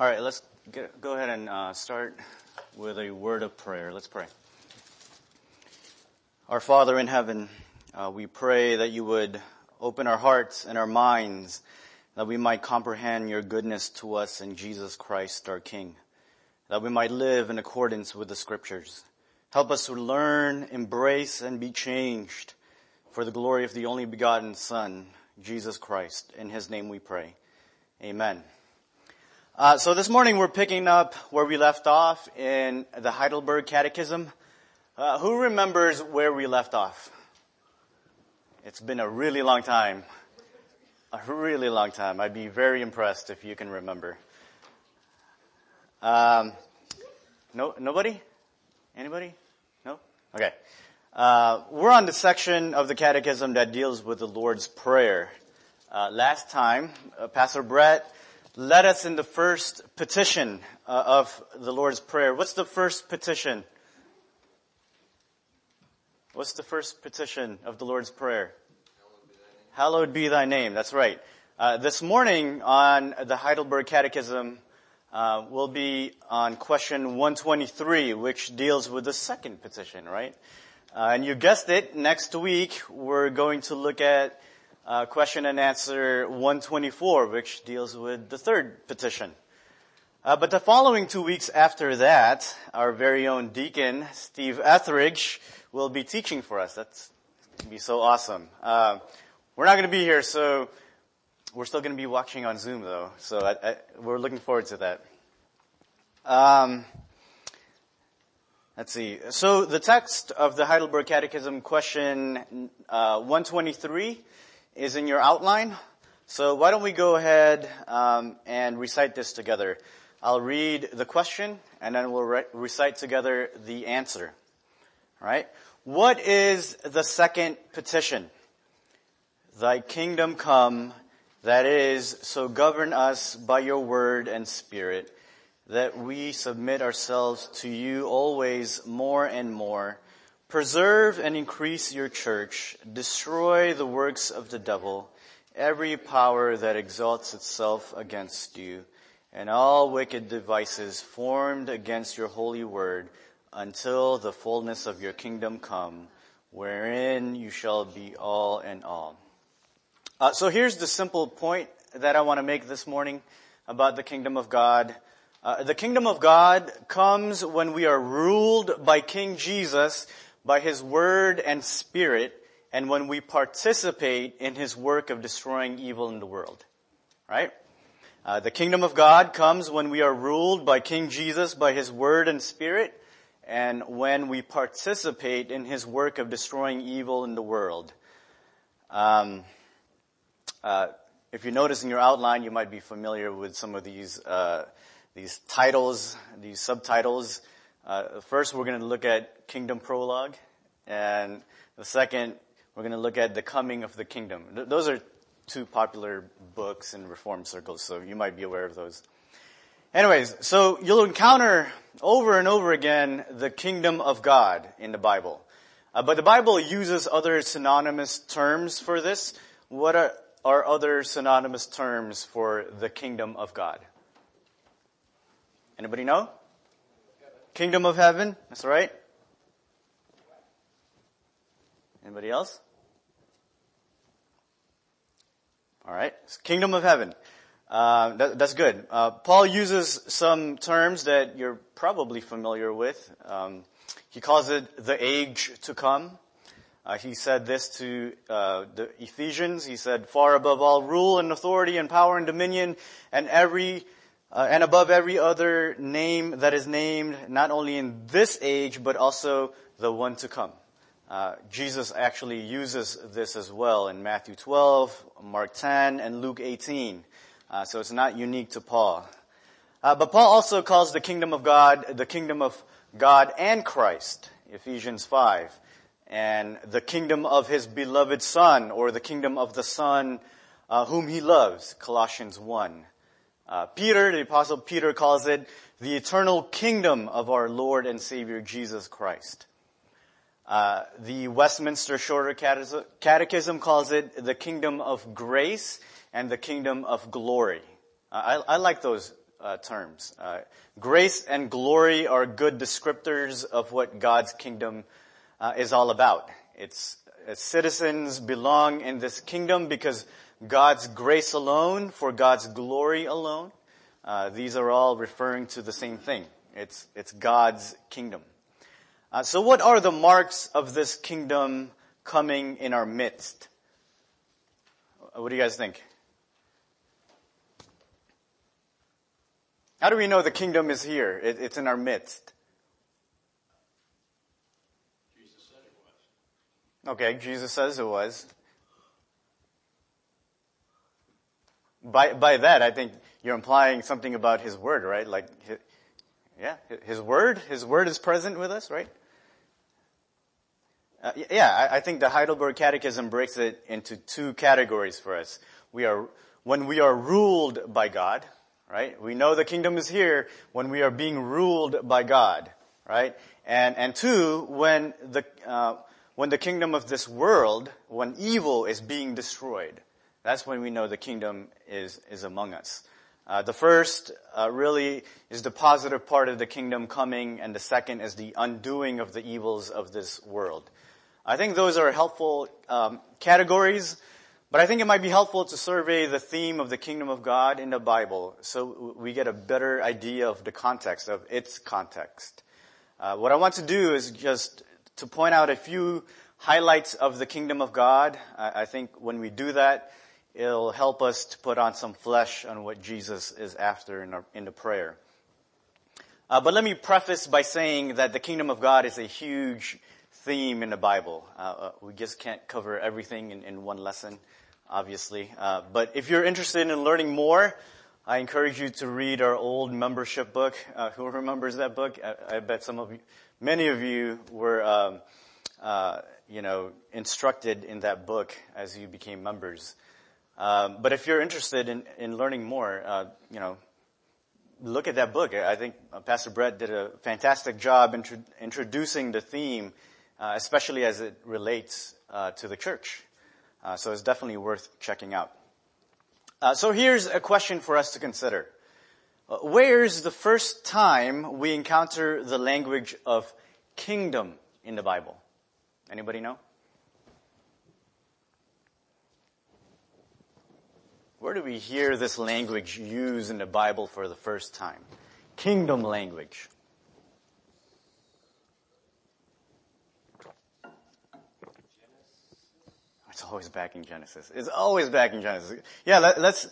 All right, let's get, go ahead and uh, start with a word of prayer. Let's pray. Our Father in heaven, uh, we pray that you would open our hearts and our minds that we might comprehend your goodness to us in Jesus Christ, our King, that we might live in accordance with the scriptures. Help us to learn, embrace, and be changed for the glory of the only begotten Son, Jesus Christ. In his name we pray. Amen. Uh, so this morning we're picking up where we left off in the Heidelberg Catechism. Uh, who remembers where we left off? It's been a really long time. A really long time. I'd be very impressed if you can remember. Um, no, nobody? Anybody? No? Okay. Uh, we're on the section of the Catechism that deals with the Lord's Prayer. Uh, last time, uh, Pastor Brett led us in the first petition uh, of the Lord's Prayer. What's the first petition? What's the first petition of the Lord's Prayer? Hallowed be thy name. That's right. Uh, this morning on the Heidelberg Catechism, uh, will be on question 123, which deals with the second petition, right? Uh, and you guessed it, next week we're going to look at uh, question and answer 124, which deals with the third petition. Uh, but the following two weeks after that, our very own deacon, Steve Etheridge, will be teaching for us. That's going to be so awesome. Uh, we're not going to be here, so we're still going to be watching on Zoom, though. So I, I, we're looking forward to that. Um, let's see. So the text of the Heidelberg Catechism, question uh, 123, is in your outline. So why don't we go ahead um, and recite this together? I'll read the question, and then we'll re- recite together the answer. All right. What is the second petition? Thy kingdom come, that is, so govern us by your word and spirit, that we submit ourselves to you always more and more Preserve and increase your church. Destroy the works of the devil, every power that exalts itself against you, and all wicked devices formed against your holy word, until the fullness of your kingdom come, wherein you shall be all in all. Uh, so here's the simple point that I want to make this morning about the kingdom of God. Uh, the kingdom of God comes when we are ruled by King Jesus by His Word and Spirit and when we participate in His work of destroying evil in the world. Right? Uh, the kingdom of God comes when we are ruled by King Jesus by His Word and Spirit and when we participate in His work of destroying evil in the world. Um, uh, if you notice in your outline, you might be familiar with some of these uh, these titles, these subtitles. Uh, first, we're going to look at Kingdom Prologue, and the second, we're going to look at the coming of the kingdom. Th- those are two popular books in Reform circles, so you might be aware of those. Anyways, so you'll encounter over and over again the kingdom of God in the Bible. Uh, but the Bible uses other synonymous terms for this. What are, are other synonymous terms for the kingdom of God? Anybody know? Kingdom of heaven. That's right. Anybody else? All right. Kingdom of heaven. Uh, that, that's good. Uh, Paul uses some terms that you're probably familiar with. Um, he calls it the age to come. Uh, he said this to uh, the Ephesians. He said, "Far above all rule and authority and power and dominion and every uh, and above every other name that is named, not only in this age, but also the one to come. Uh, Jesus actually uses this as well in Matthew 12, Mark 10, and Luke 18. Uh, so it's not unique to Paul. Uh, but Paul also calls the kingdom of God the kingdom of God and Christ, Ephesians 5, and the kingdom of his beloved Son, or the kingdom of the Son uh, whom he loves, Colossians 1. Uh, Peter, the apostle Peter calls it the eternal kingdom of our Lord and Savior Jesus Christ. Uh, the Westminster Shorter Catechism calls it the kingdom of grace and the kingdom of glory. Uh, I, I, like those uh, terms. Uh, grace and glory are good descriptors of what God's kingdom uh, is all about. It's uh, citizens belong in this kingdom because God's grace alone, for God's glory alone. Uh, these are all referring to the same thing. It's it's God's kingdom. Uh, so, what are the marks of this kingdom coming in our midst? What do you guys think? How do we know the kingdom is here? It, it's in our midst. Jesus said it was. Okay, Jesus says it was. By, by that, I think you're implying something about His Word, right? Like, yeah, His Word, His Word is present with us, right? Uh, yeah, I, I think the Heidelberg Catechism breaks it into two categories for us. We are, when we are ruled by God, right? We know the kingdom is here when we are being ruled by God, right? And, and two, when the, uh, when the kingdom of this world, when evil is being destroyed, that's when we know the kingdom is, is among us. Uh, the first uh, really is the positive part of the kingdom coming, and the second is the undoing of the evils of this world. I think those are helpful um, categories but I think it might be helpful to survey the theme of the kingdom of God in the Bible so we get a better idea of the context, of its context. Uh, what I want to do is just to point out a few highlights of the kingdom of God. I, I think when we do that, it'll help us to put on some flesh on what Jesus is after in, our, in the prayer. Uh, but let me preface by saying that the kingdom of God is a huge theme in the Bible. Uh, uh we just can't cover everything in, in one lesson obviously. Uh, but if you're interested in learning more, I encourage you to read our old membership book. Uh, who remembers that book? I, I, bet some of you, many of you were, um, uh, you know, instructed in that book as you became members. Um, but if you're interested in, in learning more, uh, you know, look at that book. I think uh, Pastor Brett did a fantastic job intro- introducing the theme, uh, especially as it relates to the church. Uh, so it's definitely worth checking out. Uh, so here's a question for us to consider. Uh, where's the first time we encounter the language of kingdom in the Bible? Anybody know? Where do we hear this language used in the Bible for the first time? Kingdom language. It's always back in Genesis. It's always back in Genesis. Yeah, let, let's,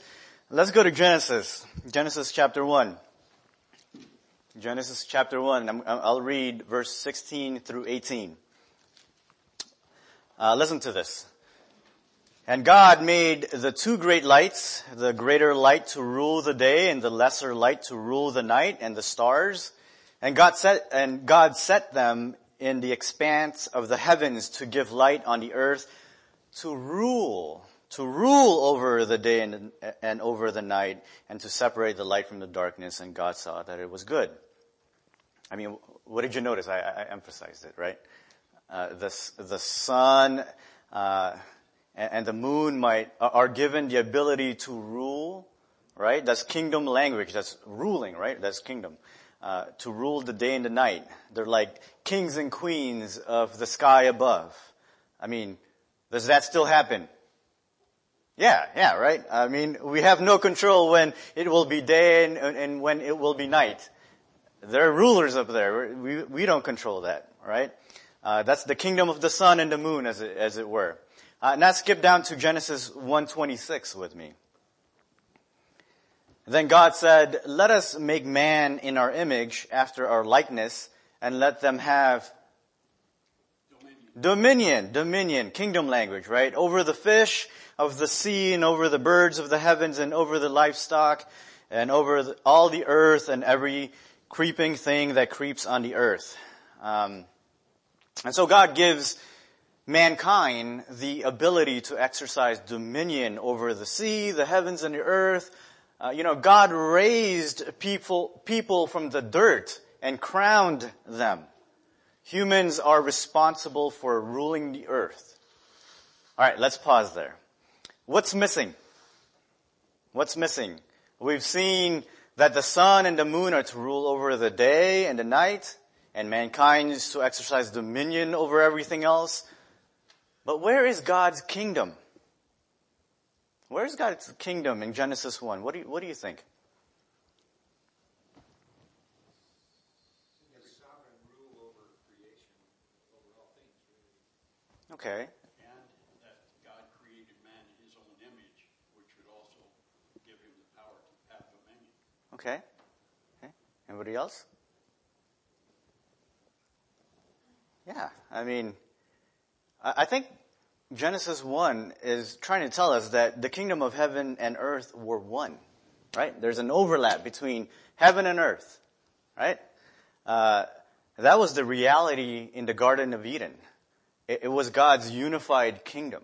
let's go to Genesis. Genesis chapter 1. Genesis chapter 1. i will read verse 16 through 18. Uh, listen to this. And God made the two great lights, the greater light to rule the day and the lesser light to rule the night and the stars. And God set, and God set them in the expanse of the heavens to give light on the earth to rule, to rule over the day and, and over the night, and to separate the light from the darkness, and God saw that it was good. I mean, what did you notice? I, I emphasized it, right? Uh, the, the sun uh, and, and the moon might are given the ability to rule, right? That's kingdom language. That's ruling, right? That's kingdom. Uh, to rule the day and the night. They're like kings and queens of the sky above. I mean, does that still happen? Yeah, yeah, right? I mean, we have no control when it will be day and, and when it will be night. There are rulers up there. We, we don't control that, right? Uh, that's the kingdom of the sun and the moon, as it, as it were. Uh, now skip down to Genesis 1:26 with me. Then God said, "Let us make man in our image, after our likeness, and let them have Dominion, dominion, kingdom language, right? Over the fish of the sea and over the birds of the heavens and over the livestock and over the, all the earth and every creeping thing that creeps on the earth. Um, and so God gives mankind the ability to exercise dominion over the sea, the heavens, and the earth. Uh, you know, God raised people, people from the dirt and crowned them. Humans are responsible for ruling the earth. Alright, let's pause there. What's missing? What's missing? We've seen that the sun and the moon are to rule over the day and the night, and mankind is to exercise dominion over everything else. But where is God's kingdom? Where is God's kingdom in Genesis 1? What do you, what do you think? Okay. And that God created man in his own image, which would also give him the power to have dominion. Okay. Okay. Anybody else? Yeah. I mean, I think Genesis 1 is trying to tell us that the kingdom of heaven and earth were one, right? There's an overlap between heaven and earth, right? Uh, that was the reality in the Garden of Eden. It, it was God's unified kingdom,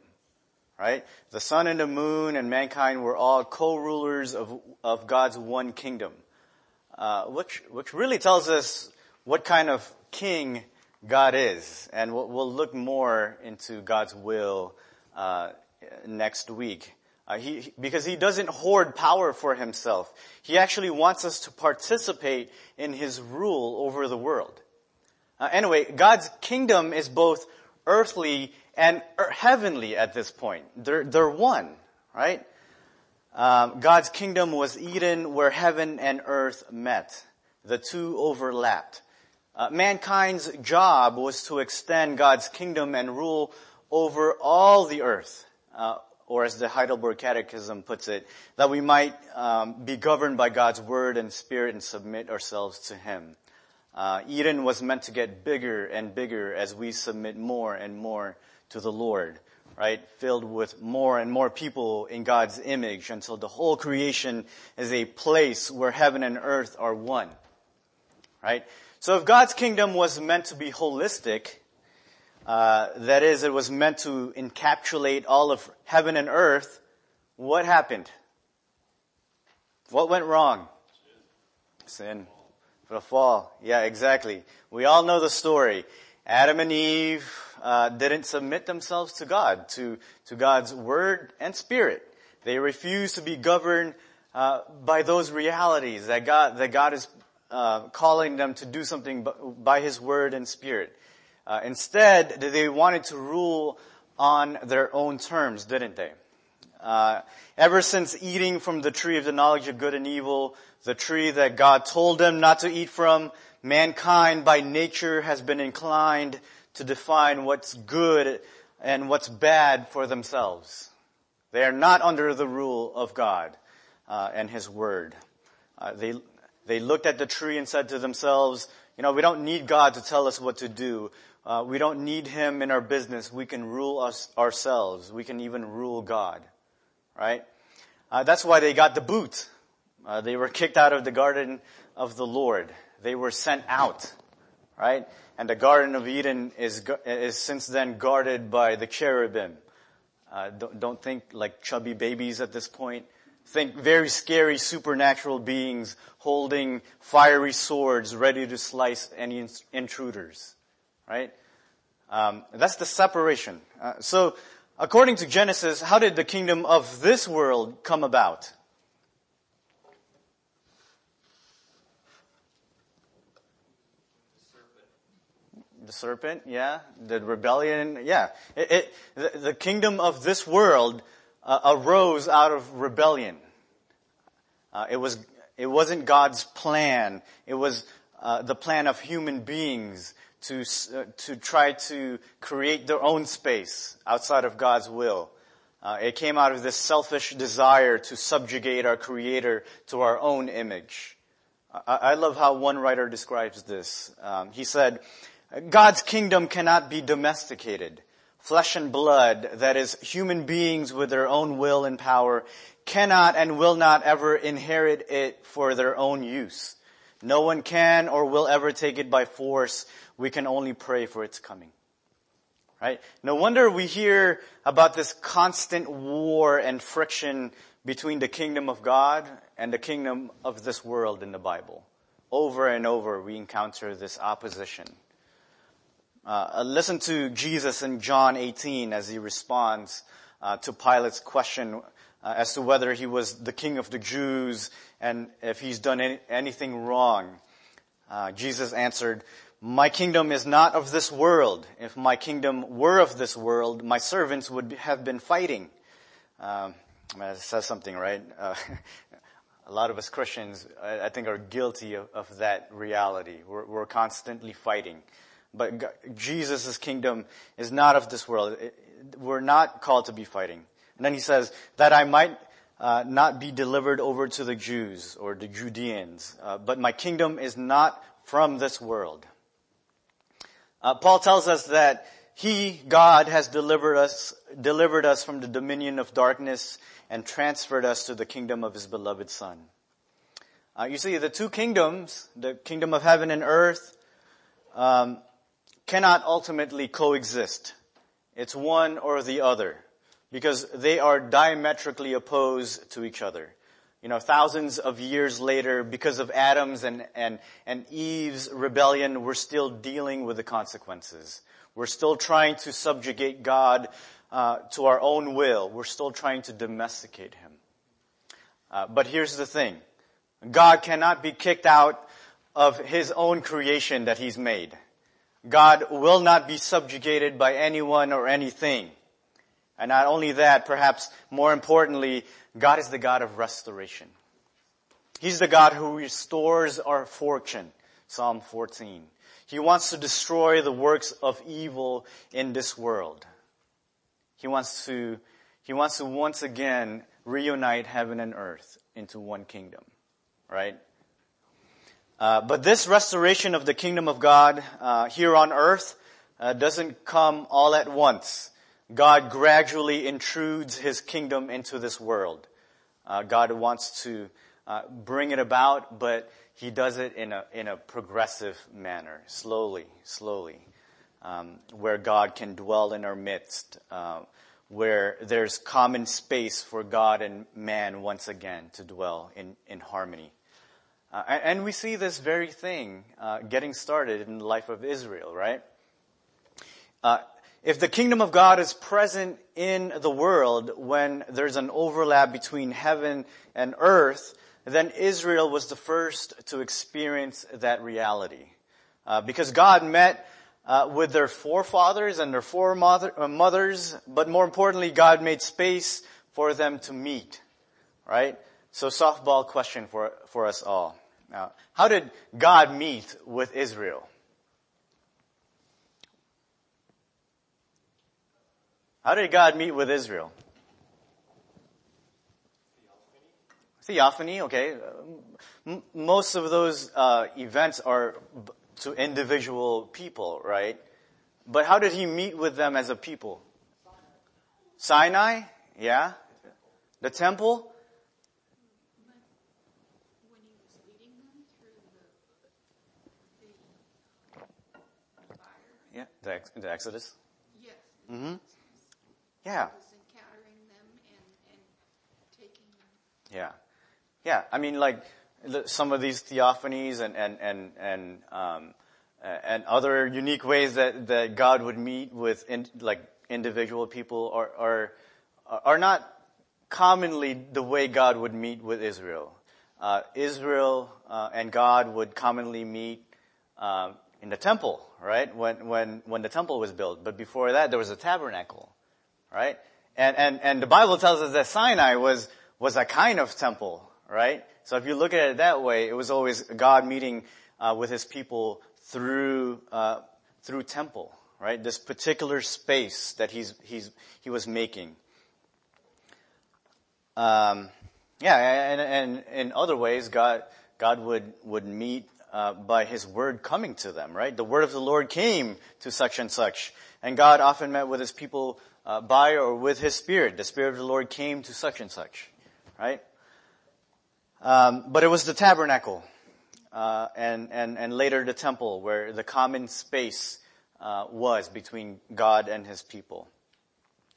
right? The sun and the moon and mankind were all co-rulers of, of God's one kingdom, uh, which, which really tells us what kind of king God is. And we'll, we'll look more into God's will uh, next week. Uh, he, because he doesn't hoard power for himself. He actually wants us to participate in his rule over the world. Uh, anyway, God's kingdom is both earthly and er- heavenly at this point. They're, they're one, right? Um, God's kingdom was Eden where heaven and earth met. The two overlapped. Uh, mankind's job was to extend God's kingdom and rule over all the earth, uh, or as the Heidelberg Catechism puts it, that we might um, be governed by God's word and spirit and submit ourselves to Him. Uh, Eden was meant to get bigger and bigger as we submit more and more to the Lord, right? Filled with more and more people in God's image until the whole creation is a place where heaven and earth are one, right? So if God's kingdom was meant to be holistic, uh, that is, it was meant to encapsulate all of heaven and earth, what happened? What went wrong? Sin. The fall. Yeah, exactly. We all know the story. Adam and Eve uh, didn't submit themselves to God, to, to God's word and spirit. They refused to be governed uh, by those realities that God, that God is uh, calling them to do something by His word and spirit. Uh, instead, they wanted to rule on their own terms, didn't they? Uh, ever since eating from the tree of the knowledge of good and evil, the tree that God told them not to eat from, mankind by nature has been inclined to define what's good and what's bad for themselves. They are not under the rule of God uh, and His Word. Uh, they they looked at the tree and said to themselves, "You know, we don't need God to tell us what to do. Uh, we don't need Him in our business. We can rule us ourselves. We can even rule God." Right? Uh, that's why they got the boot. Uh, they were kicked out of the garden of the Lord. They were sent out, right? And the Garden of Eden is, is since then guarded by the cherubim. Uh, don't, don't think like chubby babies at this point. Think very scary supernatural beings holding fiery swords ready to slice any intruders, right? Um, that's the separation. Uh, so, according to Genesis, how did the kingdom of this world come about? the serpent, yeah, the rebellion, yeah. It, it, the, the, kingdom of this world uh, arose out of rebellion. Uh, it was, it wasn't God's plan. It was uh, the plan of human beings to uh, to try to create their own space outside of God's will. Uh, it came out of this selfish desire to subjugate our Creator to our own image. I, I love how one writer describes this. Um, he said, God's kingdom cannot be domesticated. Flesh and blood, that is, human beings with their own will and power, cannot and will not ever inherit it for their own use. No one can or will ever take it by force. We can only pray for its coming. Right? No wonder we hear about this constant war and friction between the kingdom of God and the kingdom of this world in the Bible. Over and over we encounter this opposition. Uh, listen to Jesus in John 18 as he responds uh, to Pilate's question uh, as to whether he was the king of the Jews and if he's done any, anything wrong. Uh, Jesus answered, my kingdom is not of this world. If my kingdom were of this world, my servants would have been fighting. Um, that says something, right? Uh, a lot of us Christians, I, I think, are guilty of, of that reality. We're, we're, constantly fighting. But God, Jesus' kingdom is not of this world. It, we're not called to be fighting. And then he says, that I might uh, not be delivered over to the Jews or the Judeans, uh, but my kingdom is not from this world. Uh, Paul tells us that he, God, has delivered us, delivered us from the dominion of darkness and transferred us to the kingdom of his beloved son. Uh, you see, the two kingdoms, the kingdom of heaven and earth, um, cannot ultimately coexist. It's one or the other because they are diametrically opposed to each other. You know, thousands of years later, because of Adam's and, and, and Eve's rebellion, we're still dealing with the consequences. We're still trying to subjugate God uh, to our own will. We're still trying to domesticate Him. Uh, but here's the thing. God cannot be kicked out of His own creation that He's made. God will not be subjugated by anyone or anything. And not only that, perhaps more importantly, God is the God of restoration. He's the God who restores our fortune. Psalm 14. He wants to destroy the works of evil in this world. He wants to, he wants to once again reunite heaven and earth into one kingdom. Right? Uh, but this restoration of the kingdom of God uh, here on earth uh, doesn't come all at once. God gradually intrudes His kingdom into this world. Uh, God wants to uh, bring it about, but He does it in a in a progressive manner, slowly, slowly, um, where God can dwell in our midst, where there's common space for God and man once again to dwell in in harmony. Uh, and we see this very thing uh, getting started in the life of Israel, right? Uh, if the kingdom of God is present in the world when there's an overlap between heaven and earth, then Israel was the first to experience that reality. Uh, because God met uh, with their forefathers and their foremothers, but more importantly, God made space for them to meet. Right? So softball question for, for us all. Now, how did God meet with Israel? How did God meet with Israel? Theophany, okay. Most of those uh, events are to individual people, right? But how did he meet with them as a people? Sinai, yeah. The temple. Yeah, the, the Exodus. Yes. Mm-hmm. Yeah. and, and. Yeah. Yeah. I mean, like some of these theophanies and and and and um, and other unique ways that that God would meet with in, like individual people are are are not commonly the way God would meet with Israel. Uh, Israel uh, and God would commonly meet um, in the temple, right? When when when the temple was built, but before that there was a tabernacle, right? And and and the Bible tells us that Sinai was was a kind of temple, right? So if you look at it that way, it was always God meeting uh, with His people through uh, through temple, right? This particular space that He's He's He was making. Um, yeah, and, and in other ways, God God would would meet uh, by his word coming to them, right? The word of the Lord came to such and such. And God often met with his people uh, by or with his spirit. The spirit of the Lord came to such and such, right? Um, but it was the tabernacle, uh, and, and, and later the temple where the common space uh, was between God and his people.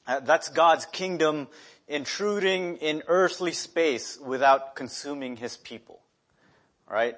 Uh, that's God's kingdom intruding in earthly space without consuming his people, right?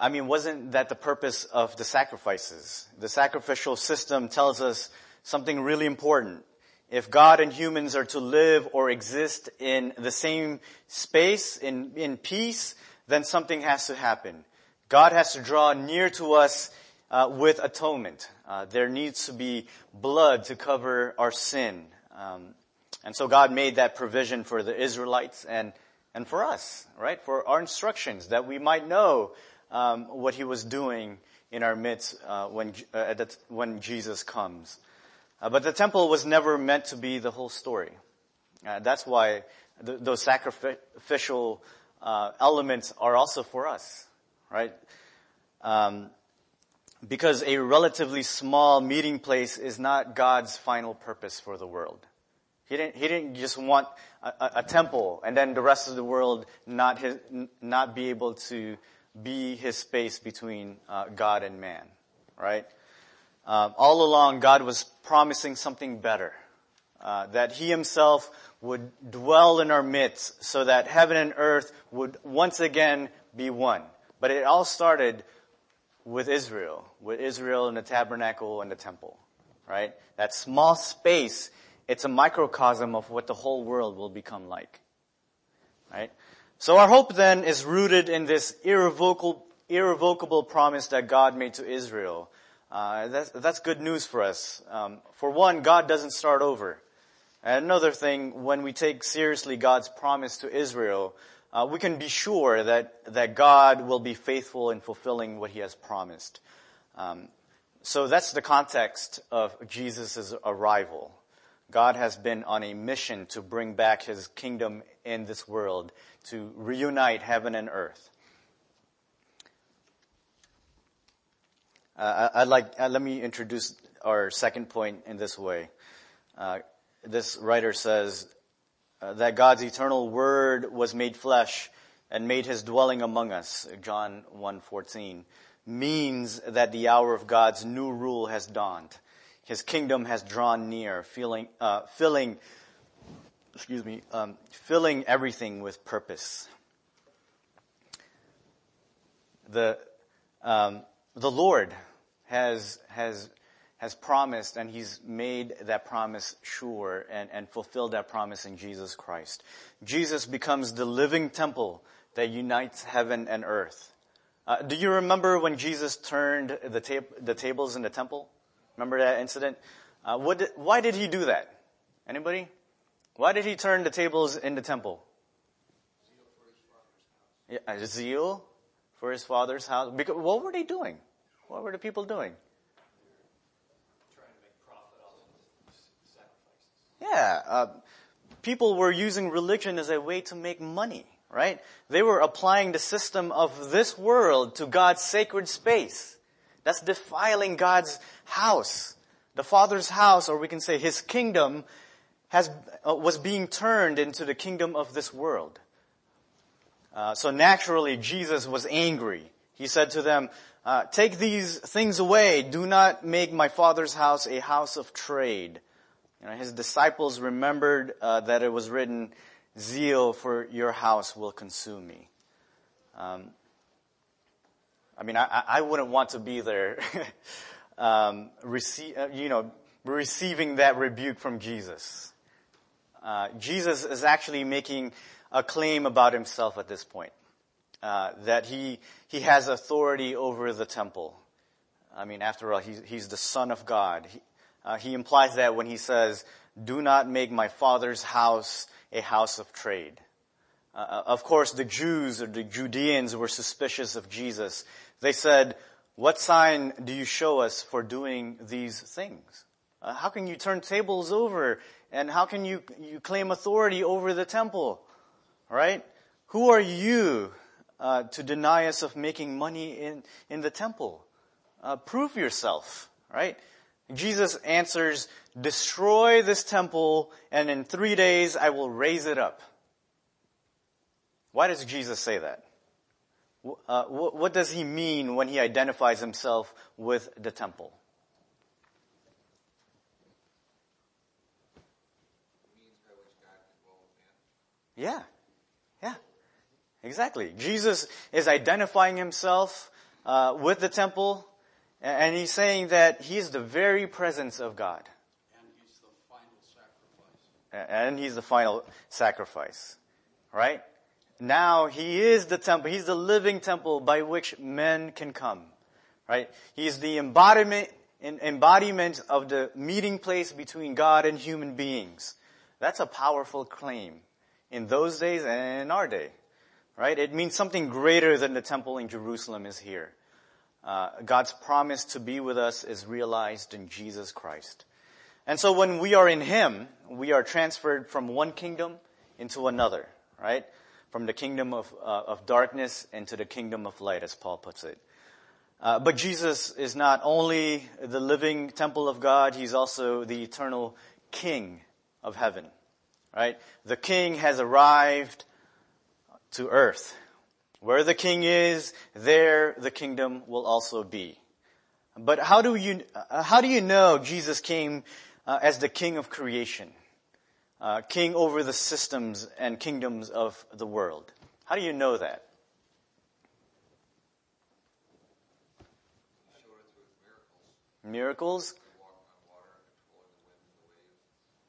I mean, wasn't that the purpose of the sacrifices? The sacrificial system tells us something really important. if God and humans are to live or exist in the same space, in, in peace, then something has to happen. God has to draw near to us uh, with atonement. Uh, there needs to be blood to cover our sin. Um, and so God made that provision for the Israelites and, and for us, right? For our instructions that we might know um, what He was doing in our midst uh, when, uh, when Jesus comes. Uh, but the temple was never meant to be the whole story. Uh, that's why th- those sacrificial uh, elements are also for us, right? Um, because a relatively small meeting place is not God's final purpose for the world. He didn't, he didn't just want a, a, a temple and then the rest of the world not his, not be able to be his space between uh, God and man, right? Um, all along, God was promising something better. Uh, that He Himself would dwell in our midst so that heaven and earth would once again be one. But it all started with Israel, with Israel and the tabernacle and the temple, right? That small space, it's a microcosm of what the whole world will become like, right? So our hope then is rooted in this irrevocable, irrevocable promise that God made to Israel uh, that's, that's good news for us. Um, for one, God doesn't start over. And another thing, when we take seriously God's promise to Israel, uh, we can be sure that, that God will be faithful in fulfilling what he has promised. Um, so that's the context of Jesus' arrival. God has been on a mission to bring back his kingdom in this world, to reunite heaven and earth. Uh, I'd like, uh, let me introduce our second point in this way. Uh, this writer says uh, that God's eternal word was made flesh and made his dwelling among us, John 1.14, means that the hour of God's new rule has dawned. His kingdom has drawn near, feeling, uh, filling, excuse me, um, filling everything with purpose. The, um, the Lord has, has, has promised and he's made that promise sure and, and fulfilled that promise in Jesus Christ. Jesus becomes the living temple that unites heaven and earth. Uh, do you remember when Jesus turned the, tab- the tables in the temple? Remember that incident? Uh, did, why did he do that? Anybody? Why did he turn the tables in the temple? Zeal for his father's house. Yeah, zeal for his father's house. Because, what were they doing? What were the people doing? Yeah, uh, people were using religion as a way to make money, right? They were applying the system of this world to God's sacred space. That's defiling God's house. The Father's house, or we can say His kingdom, has, uh, was being turned into the kingdom of this world. Uh, so naturally, Jesus was angry. He said to them, uh, take these things away. Do not make my father's house a house of trade. You know, his disciples remembered uh, that it was written, "Zeal for your house will consume me." Um, I mean, I, I, wouldn't want to be there, um, receive, uh, you know, receiving that rebuke from Jesus. Uh, Jesus is actually making a claim about himself at this point. Uh, that he, he has authority over the temple. I mean, after all, he's, he's the son of God. He, uh, he implies that when he says, do not make my father's house a house of trade. Uh, of course, the Jews or the Judeans were suspicious of Jesus. They said, what sign do you show us for doing these things? Uh, how can you turn tables over? And how can you, you claim authority over the temple? Right? Who are you uh, to deny us of making money in, in the temple. Uh, prove yourself, right? Jesus answers, destroy this temple and in three days I will raise it up. Why does Jesus say that? Uh, what, what does he mean when he identifies himself with the temple? Yeah. Yeah. Exactly. Jesus is identifying himself uh, with the temple, and he's saying that he is the very presence of God. And he's the final sacrifice. and he's the final sacrifice, right? Now he is the temple. He's the living temple by which men can come, right? He's the embodiment, embodiment of the meeting place between God and human beings. That's a powerful claim in those days and in our day, right? It means something greater than the temple in Jerusalem is here. Uh, God's promise to be with us is realized in Jesus Christ. And so when we are in Him, we are transferred from one kingdom into another, right? From the kingdom of, uh, of darkness into the kingdom of light, as Paul puts it. Uh, but Jesus is not only the living temple of God, He's also the eternal King of heaven, right? The King has arrived to earth. Where the king is, there the kingdom will also be. But how do you, uh, how do you know Jesus came uh, as the king of creation? Uh, king over the systems and kingdoms of the world. How do you know that? Miracles?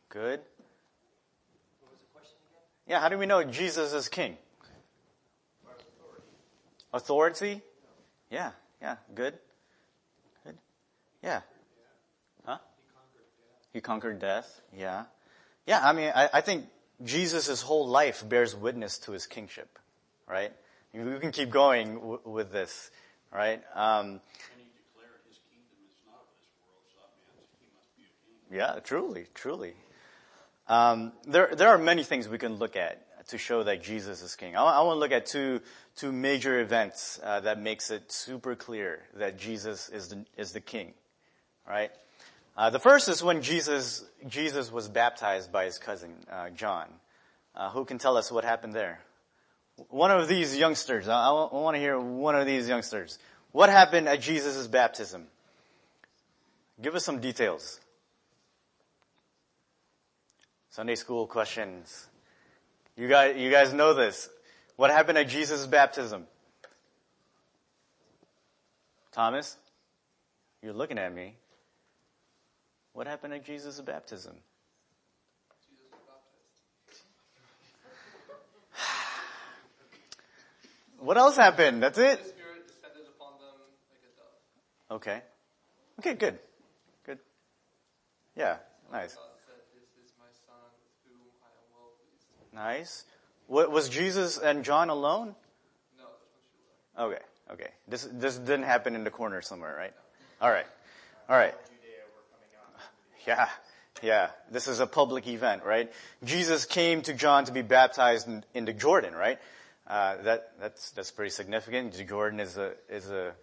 Good. Yeah, how do we know Jesus is king? Authority? Yeah, yeah, good. Good. Yeah. Huh? He conquered death. Yeah. Yeah, I mean, I, I think Jesus' whole life bears witness to his kingship, right? We can keep going w- with this, right? Um, And he declared his kingdom is not of this world, so that means he must be a king. yeah, truly, truly. Um, there, there are many things we can look at to show that Jesus is king. I, I want to look at two, two major events uh, that makes it super clear that Jesus is the, is the king, right? Uh, the first is when Jesus, Jesus was baptized by his cousin, uh, John. Uh, who can tell us what happened there? One of these youngsters. I, I want to hear one of these youngsters. What happened at Jesus' baptism? Give us some details. Sunday school questions. You guys, you guys know this. What happened at Jesus' baptism? Thomas? You're looking at me. What happened at Jesus' baptism? What else happened? That's it? The Spirit descended upon them like. Okay. Okay, good. Good. Yeah, nice. God said, This is my Son with whom I am well pleased. Nice. Wa- Was Jesus and John alone? No, that's what you learn. Okay, okay. This, this didn't happen in the corner somewhere, right? Alright. Alright. Yeah, yeah. This is a public event, right? Jesus came to John to be baptized in, in the Jordan, right? Uh, that, that's, that's pretty significant. The Jordan is a, is a,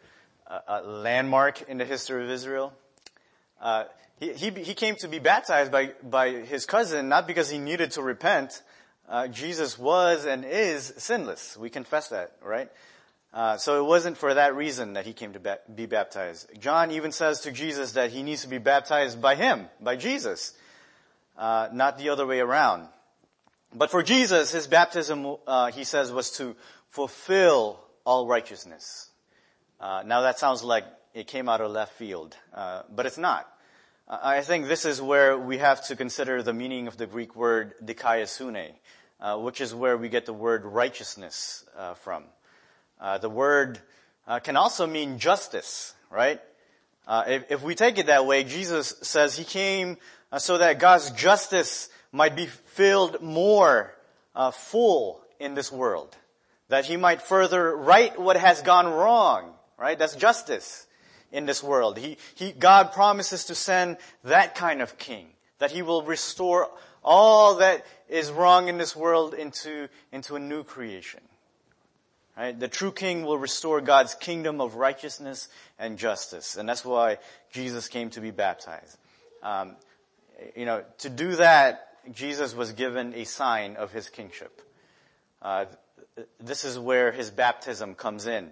a, a landmark in the history of Israel. Uh, he, he, he came to be baptized by, by his cousin, not because he needed to repent. Uh, Jesus was and is sinless. We confess that, right? Uh, so it wasn't for that reason that he came to be baptized. John even says to Jesus that he needs to be baptized by him, by Jesus, uh, not the other way around. But for Jesus, his baptism, uh, he says, was to fulfill all righteousness. Uh, now that sounds like it came out of left field, uh, but it's not. I think this is where we have to consider the meaning of the Greek word dikaiosune, uh, which is where we get the word righteousness uh, from. Uh, the word uh, can also mean justice, right? Uh, if, if, we take it that way, Jesus says he came uh, so that God's justice might be filled more uh, full in this world, that he might further right what has gone wrong, right? That's justice in this world. He, he, God promises to send that kind of king, that he will restore all that is wrong in this world into, into a new creation. Right? The true king will restore God's kingdom of righteousness and justice. And that's why Jesus came to be baptized. Um, you know, to do that, Jesus was given a sign of his kingship. Uh, this is where his baptism comes in.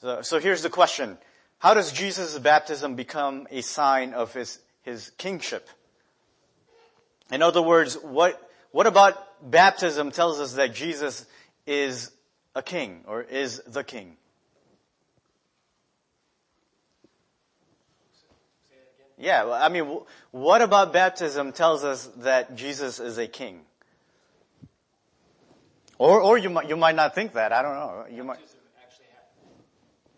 So, so here's the question. How does Jesus' baptism become a sign of his, his kingship? In other words, what, what about baptism tells us that Jesus is a king or is the king? Yeah, well, I mean, what about baptism tells us that Jesus is a king? Or, or you might, you might not think that. I don't know. You might. Baptism actually ha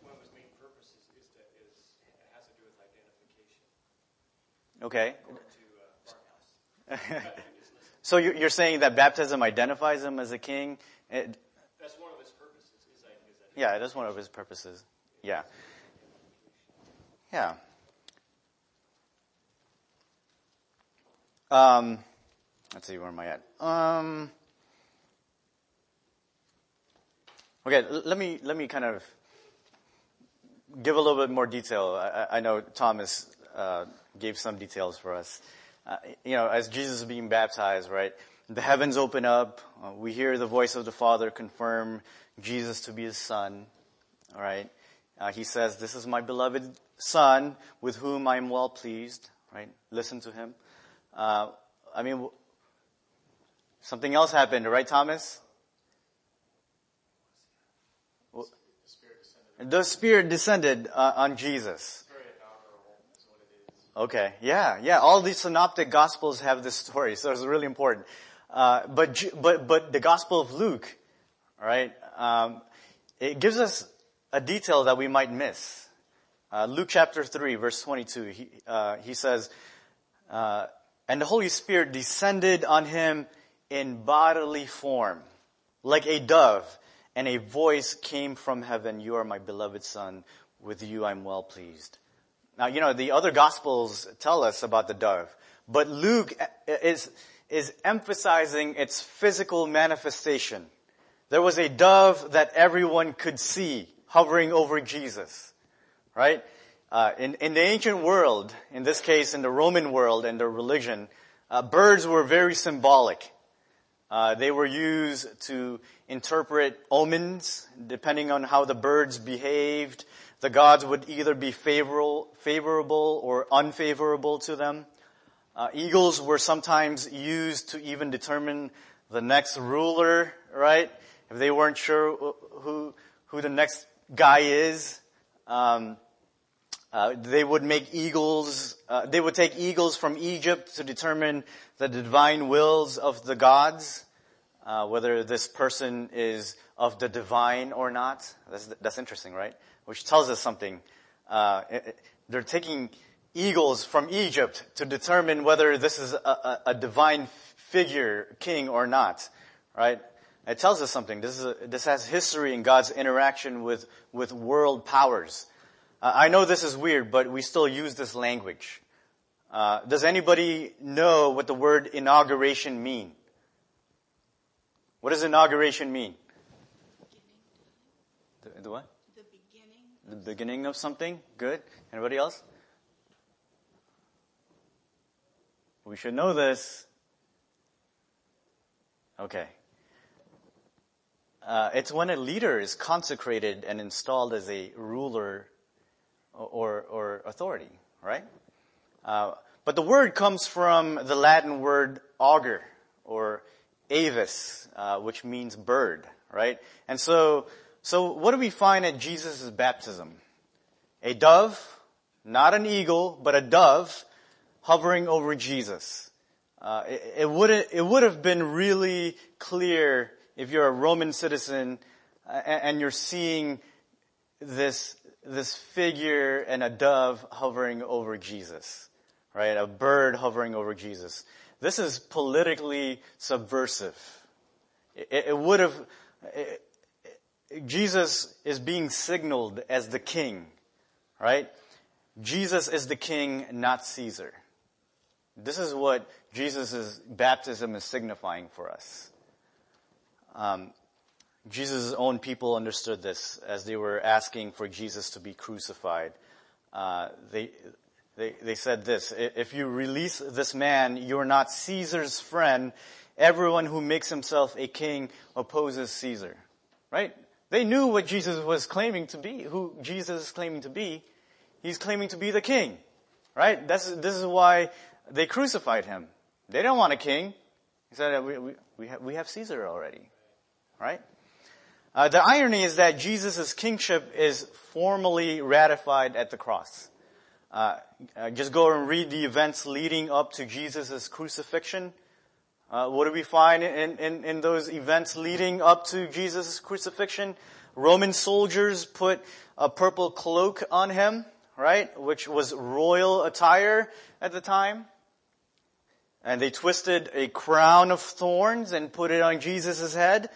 one of its main purposes is that is it has to do with identification. Okay. Uh, So you're saying that baptism identifies him as a king? It, that's one of its purposes. Is that, is that yeah, it is one of his purposes. Yeah. Yeah. Um, let's see, where am I at? Um, okay, let me, let me kind of give a little bit more detail. I, I- I know Thomas, uh, gave some details for us. Uh, you know, as Jesus is being baptized, right? The heavens open up. Uh, we hear the voice of the Father confirm Jesus to be his son. All right. Uh, he says, "This is my beloved son, with whom I am well pleased." Right. Listen to him. Uh, I mean, w- something else happened, right, Thomas? The Spirit descended uh, on Jesus. very inaugural is what it is. Okay, yeah, yeah. All these synoptic gospels have this story, so it's really important. Uh, but but but the Gospel of Luke, right, um, it gives us a detail that we might miss. Uh, Luke chapter three, verse twenty-two. He uh, he says, uh, "And the Holy Spirit descended on him in bodily form, like a dove, and a voice came from heaven. You are my beloved Son. With you I'm well pleased." Now, you know, the other gospels tell us about the dove, but Luke is, is emphasizing its physical manifestation. There was a dove that everyone could see hovering over Jesus, right? Uh, in, in the ancient world, in this case in the Roman world and the religion, uh, birds were very symbolic. Uh, they were used to interpret omens, depending on how the birds behaved. The gods would either be favorable, favorable or unfavorable to them. Uh, eagles were sometimes used to even determine the next ruler, right? If they weren't sure who who the next guy is, um, uh, they would make eagles. Uh, they would take eagles from Egypt to determine the divine wills of the gods, uh, whether this person is of the divine or not. That's, that's interesting, right? Which tells us something. Uh, they're taking eagles from Egypt to determine whether this is a, a, a divine figure, king or not, right? It tells us something. This is a, this has history in God's interaction with with world powers. Uh, I know this is weird, but we still use this language. Uh, does anybody know what the word inauguration mean? What does inauguration mean? The, the what? the beginning, The beginning of something? Good. Anybody else? We should know this. Okay. Uh, it's when a leader is consecrated and installed as a ruler or, or authority, right? Uh, but the word comes from the Latin word augur or avis, uh, which means bird, right? And so, so what do we find at Jesus' baptism? A dove, not an eagle, but a dove hovering over Jesus. Uh, it, would it would have been really clear if you're a Roman citizen uh, and, and you're seeing this this figure and a dove hovering over Jesus, right? A bird hovering over Jesus. This is politically subversive. It, it would have. It, Jesus is being signaled as the king, right? Jesus is the king, not Caesar. This is what Jesus' baptism is signifying for us. Um, Jesus' own people understood this as they were asking for Jesus to be crucified. Uh, they, they, they said this, if you release this man, you're not Caesar's friend. Everyone who makes himself a king opposes Caesar. Right? They knew what Jesus was claiming to be, who Jesus is claiming to be. He's claiming to be the king. Right? That's, this is why they crucified him. They don't want a king. He said, we, we, we, have, we have Caesar already. Right? Uh, the irony is that Jesus' kingship is formally ratified at the cross. Uh, uh, just go and read the events leading up to Jesus' crucifixion. Uh, what do we find in, in, in those events leading up to Jesus' crucifixion? Roman soldiers put a purple cloak on him, right? Which was royal attire at the time. And they twisted a crown of thorns and put it on Jesus' head.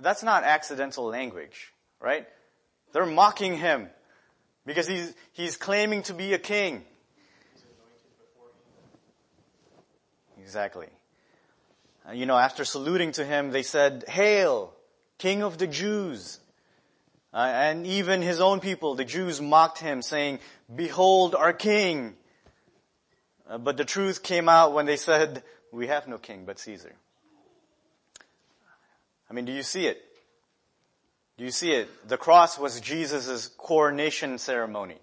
That's not accidental language, right? They're mocking him because he's, he's claiming to be a king. Exactly. Uh, you know, after saluting to him, they said, Hail, King of the Jews. Uh, and even his own people, the Jews, mocked him, saying, Behold our king. Uh, but the truth came out when they said, We have no king but Caesar. I mean, do you see it? Do you see it? The cross was Jesus' coronation ceremony.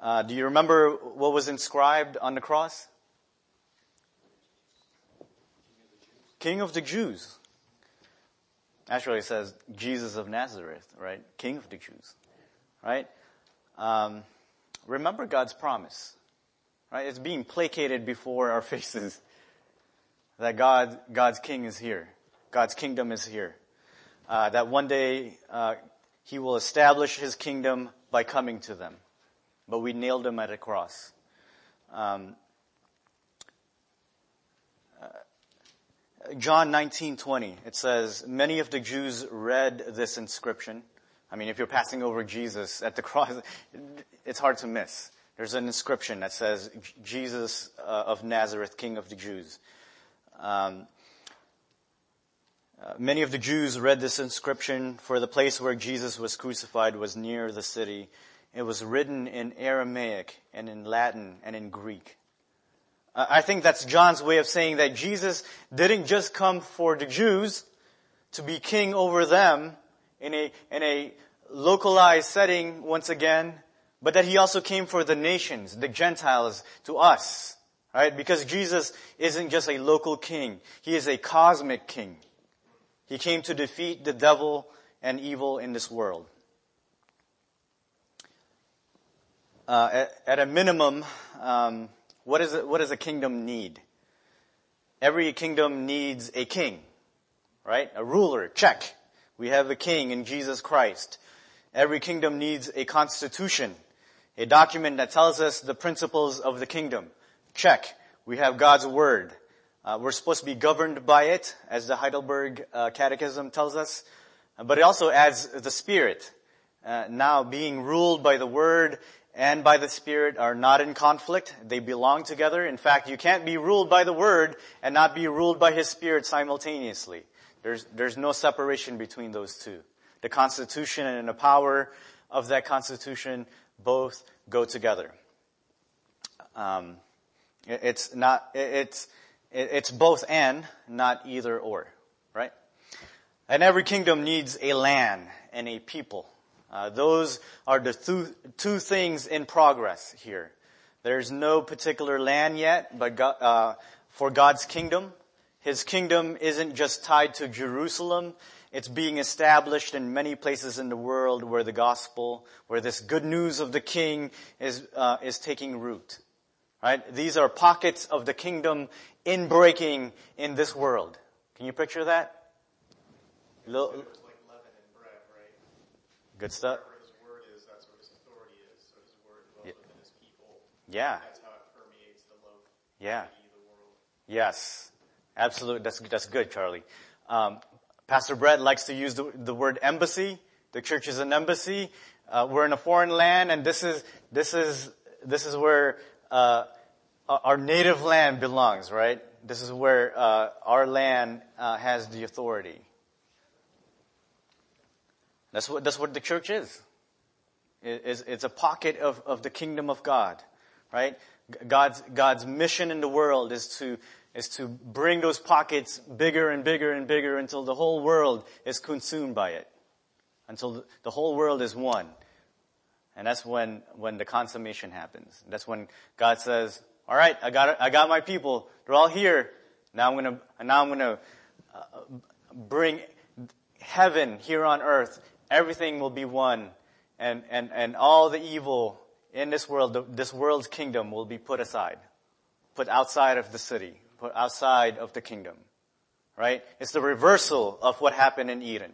Uh, do you remember what was inscribed on the cross? King of the Jews. Actually, it says Jesus of Nazareth, right? King of the Jews, right? Um, remember God's promise, right? It's being placated before our faces that God, God's King is here. God's kingdom is here. Uh, that one day uh, He will establish His kingdom by coming to them. But we nailed Him at a cross. Um, John 19:20 it says many of the Jews read this inscription. I mean if you're passing over Jesus at the cross it's hard to miss. There's an inscription that says Jesus uh, of Nazareth King of the Jews. Um, uh, many of the Jews read this inscription for the place where Jesus was crucified was near the city. It was written in Aramaic and in Latin and in Greek. I think that's John's way of saying that Jesus didn't just come for the Jews to be king over them in a, in a localized setting once again, but that he also came for the nations, the Gentiles, to us. Right? Because Jesus isn't just a local king. He is a cosmic king. He came to defeat the devil and evil in this world. Uh, at, at, a minimum, um, what, is what does a kingdom need? Every kingdom needs a king, right? A ruler, check. We have a king in Jesus Christ. Every kingdom needs a constitution, a document that tells us the principles of the kingdom. Check. We have God's word. Uh, we're supposed to be governed by it, as the Heidelberg uh, Catechism tells us. But it also adds the Spirit. Uh, now being ruled by the Word and by the Spirit are not in conflict. They belong together. In fact, you can't be ruled by the Word and not be ruled by His Spirit simultaneously. There's, there's no separation between those two. The Constitution and the power of that Constitution both go together. Um, it, it's not, it, it's, it, it's both and, not either or, right? And every kingdom needs a land and a people. Uh, those are the two, two things in progress here. There's no particular land yet, but God, uh, for God's kingdom, His kingdom isn't just tied to Jerusalem. It's being established in many places in the world where the gospel, where this good news of the King is uh, is taking root. Right? These are pockets of the kingdom in breaking in this world. Can you picture that? Little, Good stuff. His word is, that's where his is. So his word dwells Yeah. within his people. Yeah. That's how it permeates the love Yeah. the world. Yes. Absolutely. That's, that's good, Charlie. Um, Pastor Brett likes to use the, the word embassy. The church is an embassy. Uh, we're in a foreign land and this is, this is, this is where, uh, our native land belongs, right? This is where, uh, our land, uh, has the authority. That's what, that's what the church is. It- It's, it's a pocket of, of the kingdom of God, right? God's, God's mission in the world is to, is to bring those pockets bigger and bigger and bigger until the whole world is consumed by it. Until the- whole world is one. And that's when, when the consummation happens. That's when God says, all right, I got, I got my people. They're all here. Now I'm gonna, now I'm gonna uh, bring heaven here on earth. Everything will be one. And, and, and all the evil in this world, this world's kingdom will be put aside, put outside of the city, put outside of the kingdom. Right? It's the reversal of what happened in Eden.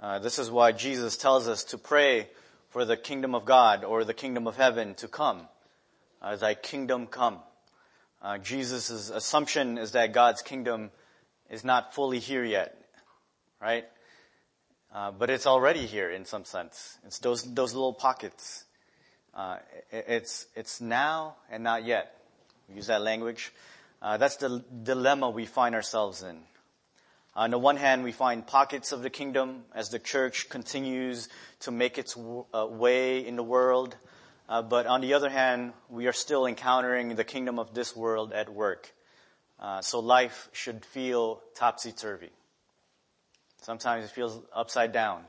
Uh, this is why Jesus tells us to pray for the kingdom of God or the kingdom of heaven to come. Uh, thy kingdom come. Uh, Jesus' assumption is that God's kingdom is not fully here yet, right? Uh, but it's already here in some sense. It's those those little pockets. Uh, it, it's it's now and not yet. We use that language. Uh, that's the dilemma we find ourselves in. On the one hand, we find pockets of the kingdom as the church continues to make its w- uh, way in the world. Uh, but on the other hand, we are still encountering the kingdom of this world at work. Uh, so life should feel topsy-turvy. Sometimes it feels upside down.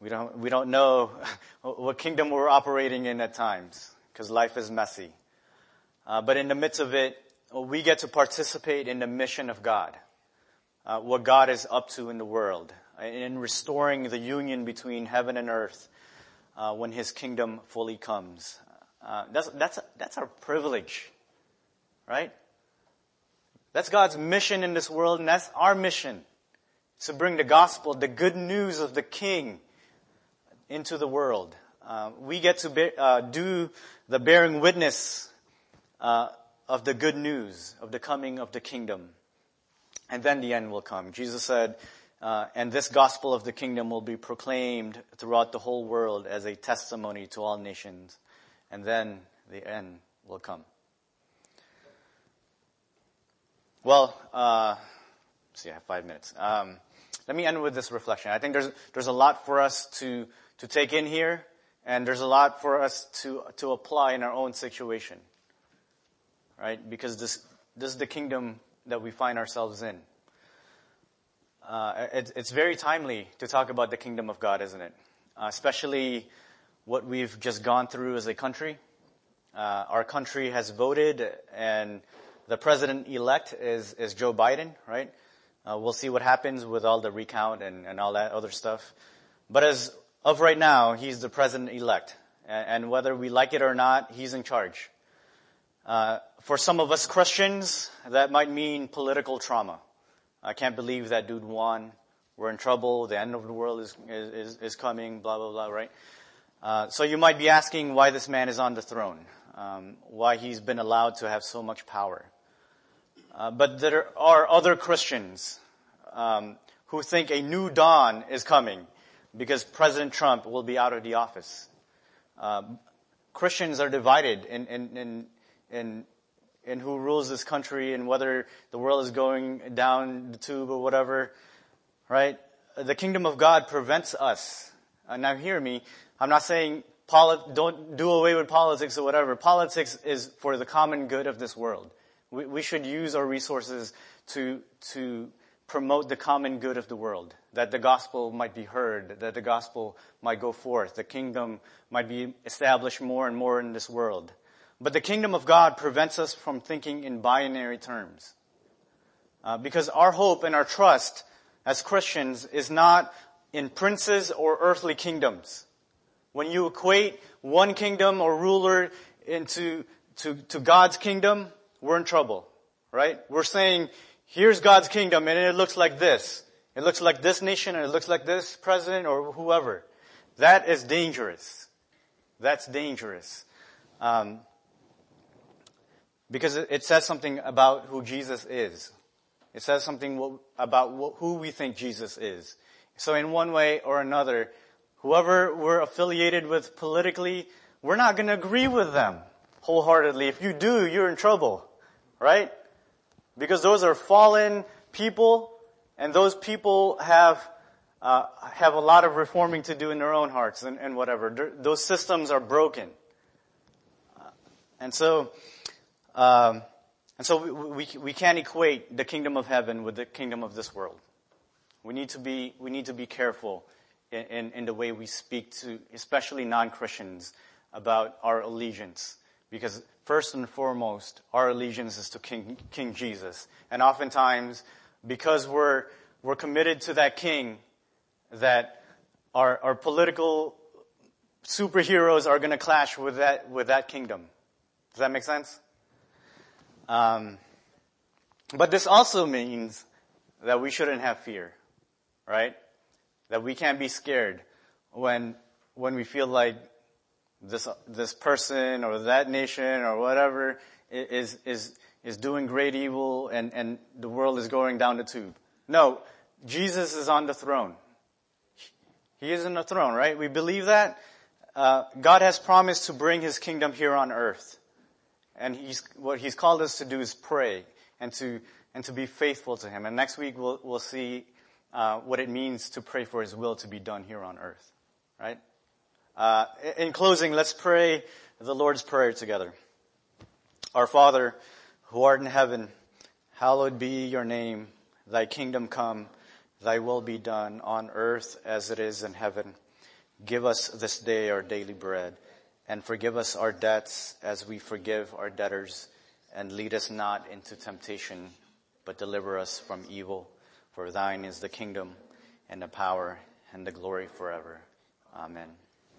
We don't, we don't know what kingdom we're operating in at times because life is messy. Uh, but in the midst of it, we get to participate in the mission of God uh, what God is up to in the world, in restoring the union between heaven and earth uh, when His kingdom fully comes. Uh, that's, that's, that's our privilege, right? That's God's mission in this world, and that's our mission to bring the gospel, the good news of the King, into the world. Uh, we get to be, uh, do the bearing witness uh, of the good news of the coming of the kingdom and then the end will come. Jesus said, uh, and this gospel of the kingdom will be proclaimed throughout the whole world as a testimony to all nations, and then the end will come. Well, uh, see, I have five minutes. Um, let me end with this reflection. I think there's there's a lot for us to to take in here, and there's a lot for us to to apply in our own situation, right? Because this this is the kingdom that we find ourselves in. Uh, it, it's very timely to talk about the kingdom of God, isn't it? Uh, especially what we've just gone through as a country. Uh, our country has voted, and the president-elect is is Joe Biden, right? Uh, we'll see what happens with all the recount and, and all that other stuff. But as of right now, he's the president-elect, and, and whether we like it or not, he's in charge. Uh, for some of us Christians, that might mean political trauma. I can't believe that dude won. We're in trouble. The end of the world is, is, is coming, blah, blah, blah, right? Uh, so you might be asking why this man is on the throne, um, why he's been allowed to have so much power. Uh, but there are other Christians um, who think a new dawn is coming because President Trump will be out of the office. Uh, Christians are divided in, in, in, in in who rules this country and whether the world is going down the tube or whatever, right? The kingdom of God prevents us. And now hear me. I'm not saying poli- don't do away with politics or whatever. Politics is for the common good of this world. We, we should use our resources to, to promote the common good of the world, that the gospel might be heard, that the gospel might go forth, the kingdom might be established more and more in this world. But the kingdom of God prevents us from thinking in binary terms. Uh, because our hope and our trust as Christians is not in princes or earthly kingdoms. When you equate one kingdom or ruler into to, to God's kingdom, we're in trouble, right? We're saying, here's God's kingdom and it looks like this. It looks like this nation and it looks like this president or whoever. That is dangerous. That's dangerous. Um, because it says something about who Jesus is. It says something about who we think Jesus is. So in one way or another, whoever we're affiliated with politically, we're not going to agree with them wholeheartedly. If you do, you're in trouble, right? Because those are fallen people, and those people have uh, have a lot of reforming to do in their own hearts and, and whatever. Those systems are broken, uh, and so um, and so we, we, we can't equate the kingdom of heaven with the kingdom of this world. We need to be, we need to be careful in, in, in the way we speak to, especially non-Christians, about our allegiance. Because first and foremost, our allegiance is to King, King Jesus. And oftentimes, because we're, we're committed to that king, that our, our political superheroes are going to clash with that, with that kingdom. Does that make sense? Um, but this also means that we shouldn't have fear, right? That we can't be scared when, when we feel like this, this person or that nation or whatever is, is, is doing great evil and, and the world is going down the tube. No, Jesus is on the throne. He is on the throne, right? We believe that. Uh, God has promised to bring His kingdom here on earth. And he's, what He's called us to do is pray and to, and to be faithful to Him. And next week we'll, we'll see uh, what it means to pray for His will to be done here on earth, right? Uh, in closing, let's pray the Lord's Prayer together. Our Father, who art in heaven, hallowed be your name. Thy kingdom come, thy will be done on earth as it is in heaven. Give us this day our daily bread and forgive us our debts as we forgive our debtors and lead us not into temptation, but deliver us from evil. For thine is the kingdom and the power and the glory forever. Amen.